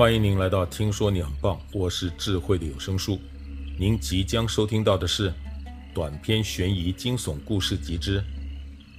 欢迎您来到《听说你很棒》，我是智慧的有声书。您即将收听到的是短篇悬疑惊悚故事集之《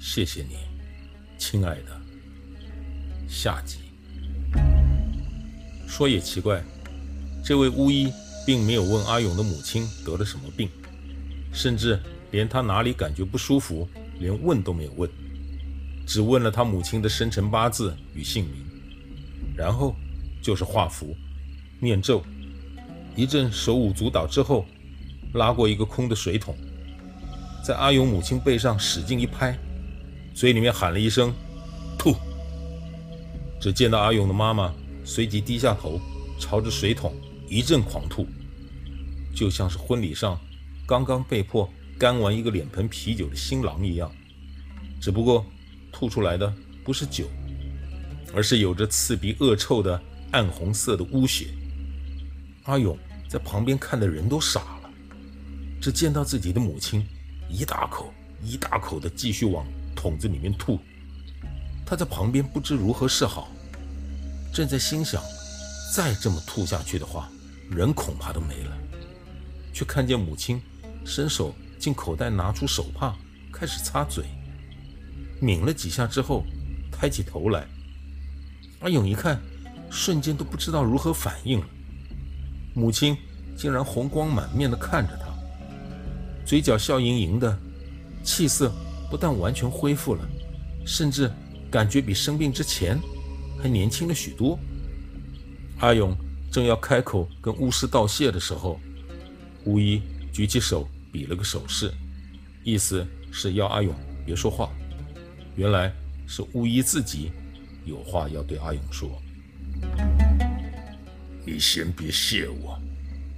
谢谢你，亲爱的》下集。说也奇怪，这位巫医并没有问阿勇的母亲得了什么病，甚至连他哪里感觉不舒服，连问都没有问，只问了他母亲的生辰八字与姓名，然后。就是画符、念咒，一阵手舞足蹈之后，拉过一个空的水桶，在阿勇母亲背上使劲一拍，嘴里面喊了一声“吐”。只见到阿勇的妈妈随即低下头，朝着水桶一阵狂吐，就像是婚礼上刚刚被迫干完一个脸盆啤酒的新郎一样，只不过吐出来的不是酒，而是有着刺鼻恶臭的。暗红色的污血，阿勇在旁边看的人都傻了。只见到自己的母亲一大口一大口的继续往桶子里面吐，他在旁边不知如何是好，正在心想，再这么吐下去的话，人恐怕都没了。却看见母亲伸手进口袋拿出手帕，开始擦嘴，抿了几下之后，抬起头来，阿勇一看。瞬间都不知道如何反应了。母亲竟然红光满面地看着他，嘴角笑盈盈的，气色不但完全恢复了，甚至感觉比生病之前还年轻了许多。阿勇正要开口跟巫师道谢的时候，巫医举起手比了个手势，意思是要阿勇别说话。原来是巫医自己有话要对阿勇说。你先别谢我，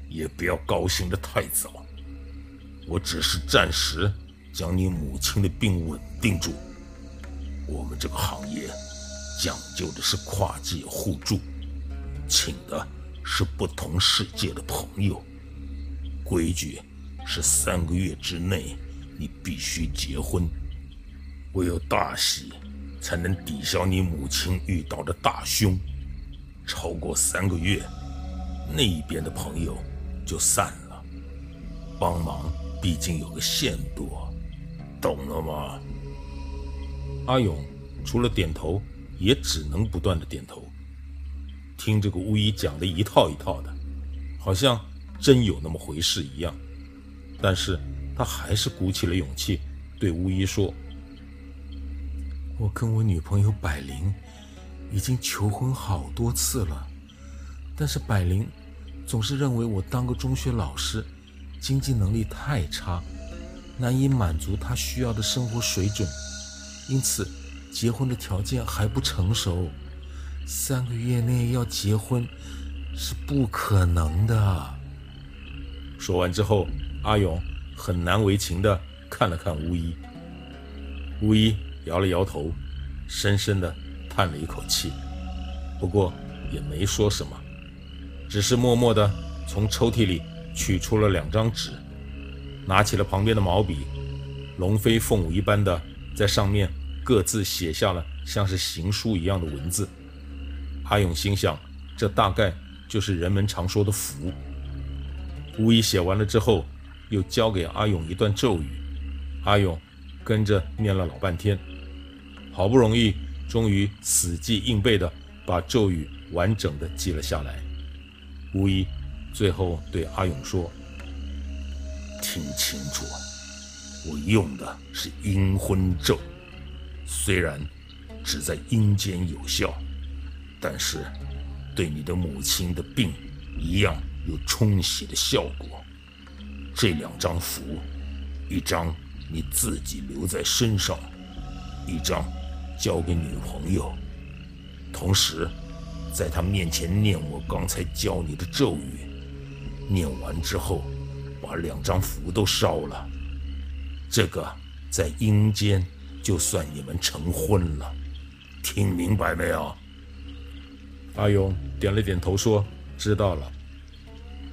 也不要高兴得太早。我只是暂时将你母亲的病稳定住。我们这个行业讲究的是跨界互助，请的是不同世界的朋友。规矩是三个月之内你必须结婚，唯有大喜才能抵消你母亲遇到的大凶。超过三个月，那一边的朋友就散了。帮忙毕竟有个限度，懂了吗？阿勇除了点头，也只能不断的点头。听这个巫医讲的一套一套的，好像真有那么回事一样。但是他还是鼓起了勇气，对巫医说：“我跟我女朋友百灵。”已经求婚好多次了，但是百灵总是认为我当个中学老师，经济能力太差，难以满足她需要的生活水准，因此结婚的条件还不成熟，三个月内要结婚是不可能的。说完之后，阿勇很难为情的看了看巫医，巫医摇了摇头，深深的。叹了一口气，不过也没说什么，只是默默地从抽屉里取出了两张纸，拿起了旁边的毛笔，龙飞凤舞一般的在上面各自写下了像是行书一样的文字。阿勇心想，这大概就是人们常说的符。巫医写完了之后，又教给阿勇一段咒语，阿勇跟着念了老半天，好不容易。终于死记硬背地把咒语完整的记了下来。巫医最后对阿勇说：“听清楚，我用的是阴婚咒，虽然只在阴间有效，但是对你的母亲的病一样有冲洗的效果。这两张符，一张你自己留在身上，一张。”交给女朋友，同时，在他面前念我刚才教你的咒语。念完之后，把两张符都烧了。这个在阴间就算你们成婚了。听明白没有？阿勇点了点头，说：“知道了。”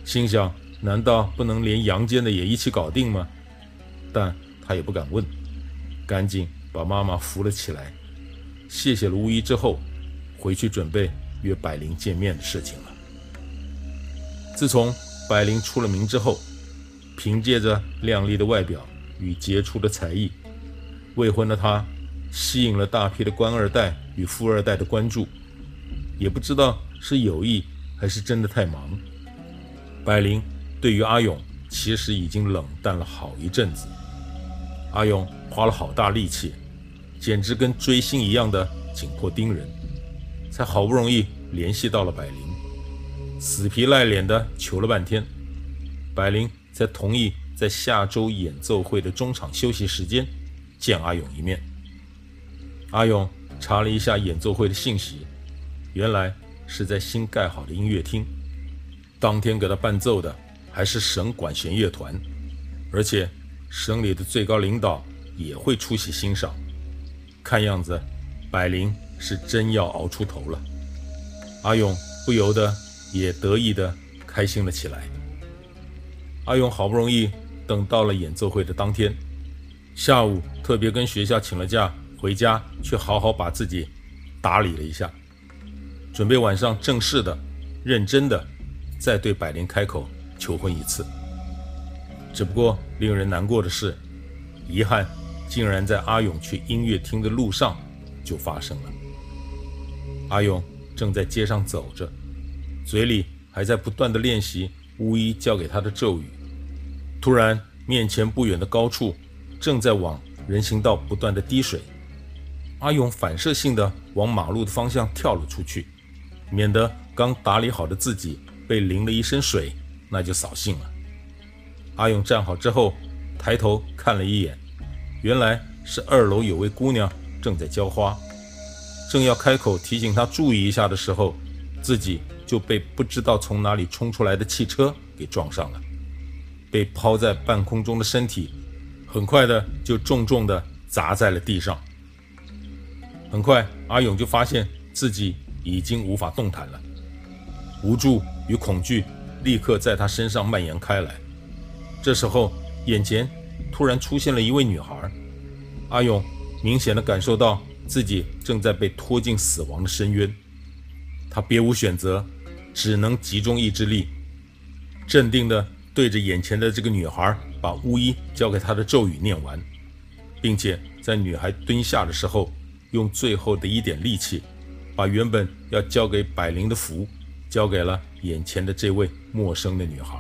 心想：难道不能连阳间的也一起搞定吗？但他也不敢问，赶紧把妈妈扶了起来。谢谢了巫医之后，回去准备约百灵见面的事情了。自从百灵出了名之后，凭借着靓丽的外表与杰出的才艺，未婚的她吸引了大批的官二代与富二代的关注。也不知道是有意还是真的太忙，百灵对于阿勇其实已经冷淡了好一阵子。阿勇花了好大力气，简直跟追星一样的紧迫盯人，才好不容易联系到了百灵，死皮赖脸的求了半天，百灵才同意在下周演奏会的中场休息时间见阿勇一面。阿勇查了一下演奏会的信息。原来是在新盖好的音乐厅，当天给他伴奏的还是省管弦乐团，而且省里的最高领导也会出席欣赏。看样子，百灵是真要熬出头了。阿勇不由得也得意的开心了起来。阿勇好不容易等到了演奏会的当天，下午特别跟学校请了假回家，去好好把自己打理了一下。准备晚上正式的、认真的再对百灵开口求婚一次。只不过令人难过的是，遗憾竟然在阿勇去音乐厅的路上就发生了。阿勇正在街上走着，嘴里还在不断的练习巫医教给他的咒语。突然，面前不远的高处正在往人行道不断的滴水。阿勇反射性的往马路的方向跳了出去。免得刚打理好的自己被淋了一身水，那就扫兴了。阿勇站好之后，抬头看了一眼，原来是二楼有位姑娘正在浇花。正要开口提醒他注意一下的时候，自己就被不知道从哪里冲出来的汽车给撞上了，被抛在半空中的身体，很快的就重重的砸在了地上。很快，阿勇就发现自己。已经无法动弹了，无助与恐惧立刻在他身上蔓延开来。这时候，眼前突然出现了一位女孩，阿勇明显的感受到自己正在被拖进死亡的深渊，他别无选择，只能集中意志力，镇定的对着眼前的这个女孩，把巫医教给她的咒语念完，并且在女孩蹲下的时候，用最后的一点力气。把原本要交给百灵的符，交给了眼前的这位陌生的女孩。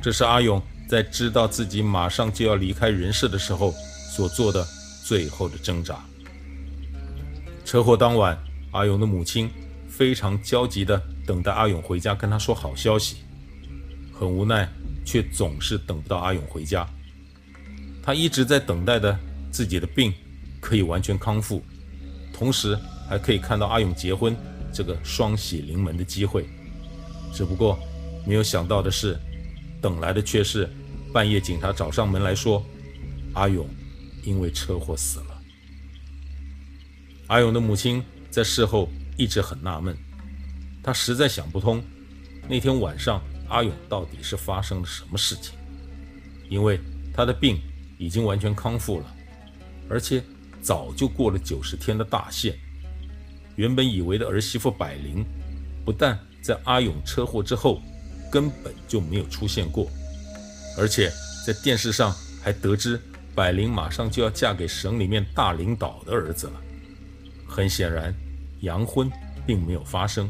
这是阿勇在知道自己马上就要离开人世的时候所做的最后的挣扎。车祸当晚，阿勇的母亲非常焦急地等待阿勇回家跟他说好消息，很无奈，却总是等不到阿勇回家。他一直在等待的自己的病可以完全康复，同时。还可以看到阿勇结婚这个双喜临门的机会，只不过没有想到的是，等来的却是半夜警察找上门来说，阿勇因为车祸死了。阿勇的母亲在事后一直很纳闷，她实在想不通那天晚上阿勇到底是发生了什么事情，因为他的病已经完全康复了，而且早就过了九十天的大限。原本以为的儿媳妇百灵，不但在阿勇车祸之后根本就没有出现过，而且在电视上还得知百灵马上就要嫁给省里面大领导的儿子了。很显然，阳婚并没有发生。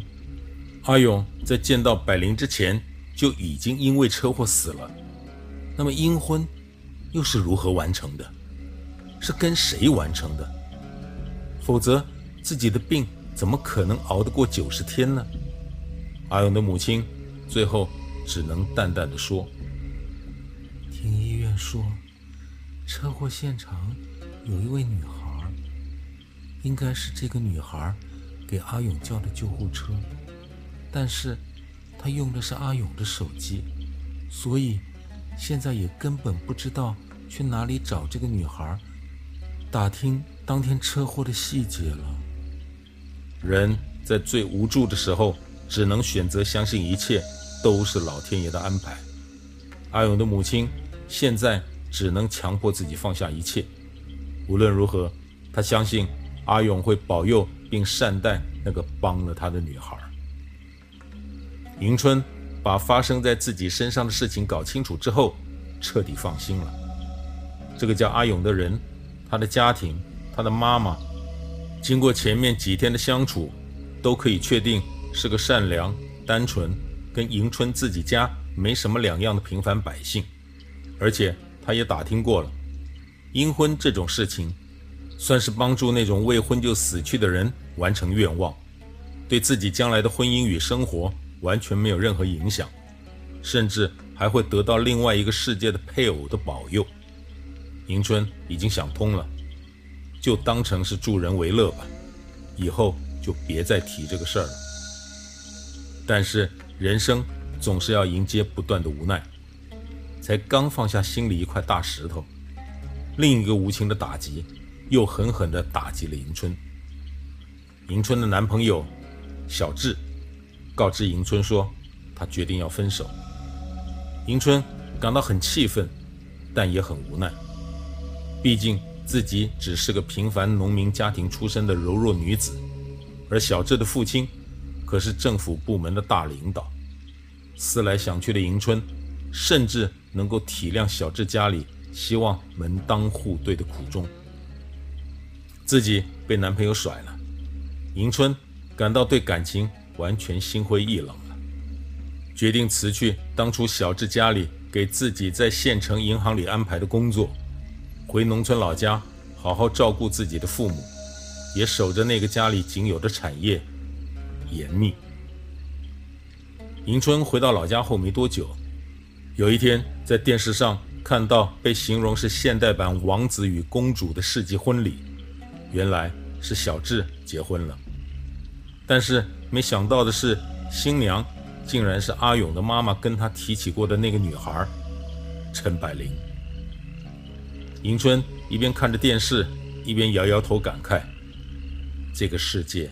阿勇在见到百灵之前就已经因为车祸死了。那么阴婚又是如何完成的？是跟谁完成的？否则自己的病。怎么可能熬得过九十天呢？阿勇的母亲最后只能淡淡的说：“听医院说，车祸现场有一位女孩，应该是这个女孩给阿勇叫的救护车，但是她用的是阿勇的手机，所以现在也根本不知道去哪里找这个女孩，打听当天车祸的细节了。”人在最无助的时候，只能选择相信一切都是老天爷的安排。阿勇的母亲现在只能强迫自己放下一切。无论如何，他相信阿勇会保佑并善待那个帮了他的女孩。迎春把发生在自己身上的事情搞清楚之后，彻底放心了。这个叫阿勇的人，他的家庭，他的妈妈，经过前面几天的相处，都可以确定是个善良、单纯，跟迎春自己家没什么两样的平凡百姓。而且他也打听过了，阴婚这种事情，算是帮助那种未婚就死去的人完成愿望，对自己将来的婚姻与生活完全没有任何影响，甚至还会得到另外一个世界的配偶的保佑。迎春已经想通了，就当成是助人为乐吧，以后就别再提这个事儿了。但是人生总是要迎接不断的无奈，才刚放下心里一块大石头，另一个无情的打击。又狠狠地打击了迎春。迎春的男朋友小智告知迎春说，他决定要分手。迎春感到很气愤，但也很无奈。毕竟自己只是个平凡农民家庭出身的柔弱女子，而小智的父亲可是政府部门的大领导。思来想去的迎春，甚至能够体谅小智家里希望门当户对的苦衷。自己被男朋友甩了，迎春感到对感情完全心灰意冷了，决定辞去当初小智家里给自己在县城银行里安排的工作，回农村老家好好照顾自己的父母，也守着那个家里仅有的产业——严密。迎春回到老家后没多久，有一天在电视上看到被形容是现代版《王子与公主》的世纪婚礼。原来是小智结婚了，但是没想到的是，新娘竟然是阿勇的妈妈跟他提起过的那个女孩，陈百灵。迎春一边看着电视，一边摇摇头感慨：这个世界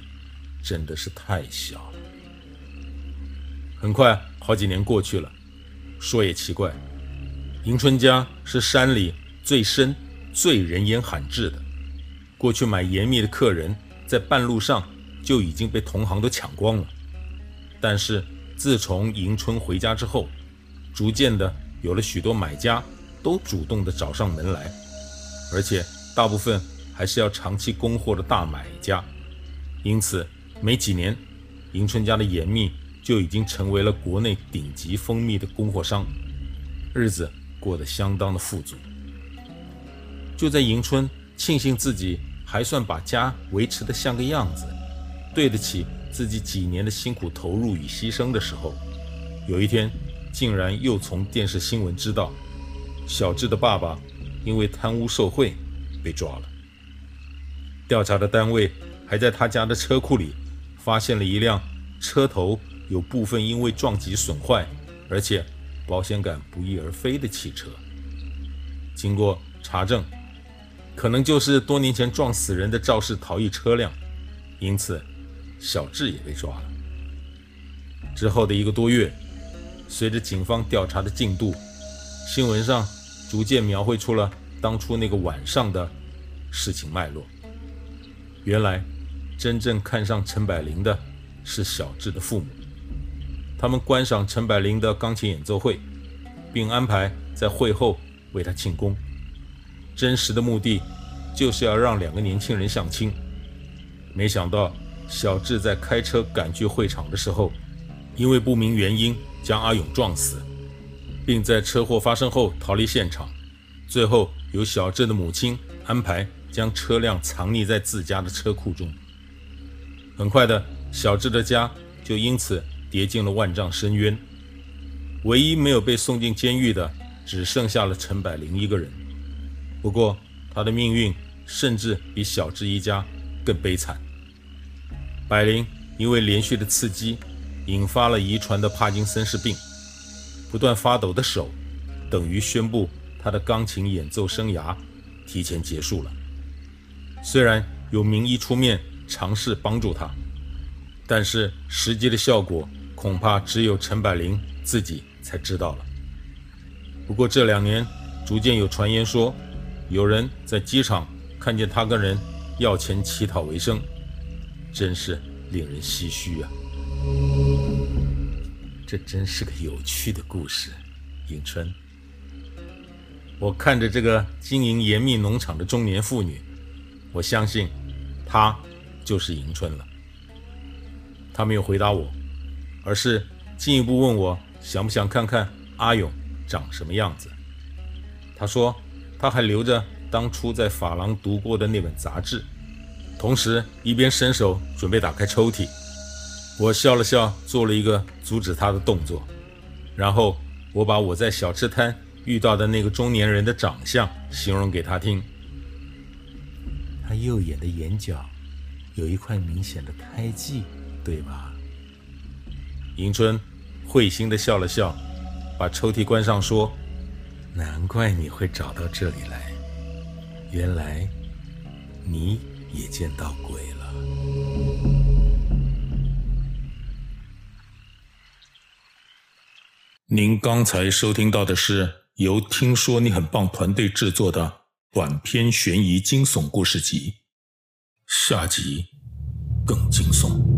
真的是太小了。很快，好几年过去了，说也奇怪，迎春家是山里最深、最人烟罕至的。过去买盐蜜的客人，在半路上就已经被同行都抢光了。但是自从迎春回家之后，逐渐的有了许多买家都主动的找上门来，而且大部分还是要长期供货的大买家。因此，没几年，迎春家的盐蜜就已经成为了国内顶级蜂蜜的供货商，日子过得相当的富足。就在迎春庆幸自己。还算把家维持得像个样子，对得起自己几年的辛苦投入与牺牲的时候，有一天，竟然又从电视新闻知道，小智的爸爸因为贪污受贿被抓了。调查的单位还在他家的车库里发现了一辆车头有部分因为撞击损坏，而且保险杆不翼而飞的汽车。经过查证。可能就是多年前撞死人的肇事逃逸车辆，因此小智也被抓了。之后的一个多月，随着警方调查的进度，新闻上逐渐描绘出了当初那个晚上的事情脉络。原来，真正看上陈柏霖的是小智的父母，他们观赏陈百灵的钢琴演奏会，并安排在会后为他庆功。真实的目的就是要让两个年轻人相亲，没想到小智在开车赶去会场的时候，因为不明原因将阿勇撞死，并在车祸发生后逃离现场，最后由小智的母亲安排将车辆藏匿在自家的车库中。很快的，小智的家就因此跌进了万丈深渊，唯一没有被送进监狱的，只剩下了陈百灵一个人。不过，他的命运甚至比小智一家更悲惨。百灵因为连续的刺激，引发了遗传的帕金森氏病，不断发抖的手，等于宣布他的钢琴演奏生涯提前结束了。虽然有名医出面尝试帮助他，但是实际的效果恐怕只有陈百灵自己才知道了。不过这两年，逐渐有传言说，有人在机场看见他跟人要钱乞讨为生，真是令人唏嘘啊！这真是个有趣的故事，迎春。我看着这个经营严密农场的中年妇女，我相信她就是迎春了。她没有回答我，而是进一步问我想不想看看阿勇长什么样子。他说他还留着当初在法廊读过的那本杂志，同时一边伸手准备打开抽屉。我笑了笑，做了一个阻止他的动作，然后我把我在小吃摊遇到的那个中年人的长相形容给他听。他右眼的眼角有一块明显的胎记，对吧？迎春会心的笑了笑，把抽屉关上，说：“难怪你会找到这里来，原来你也见到鬼了。”您刚才收听到的是由听说你很棒团队制作的短篇悬疑惊悚故事集，下集更惊悚。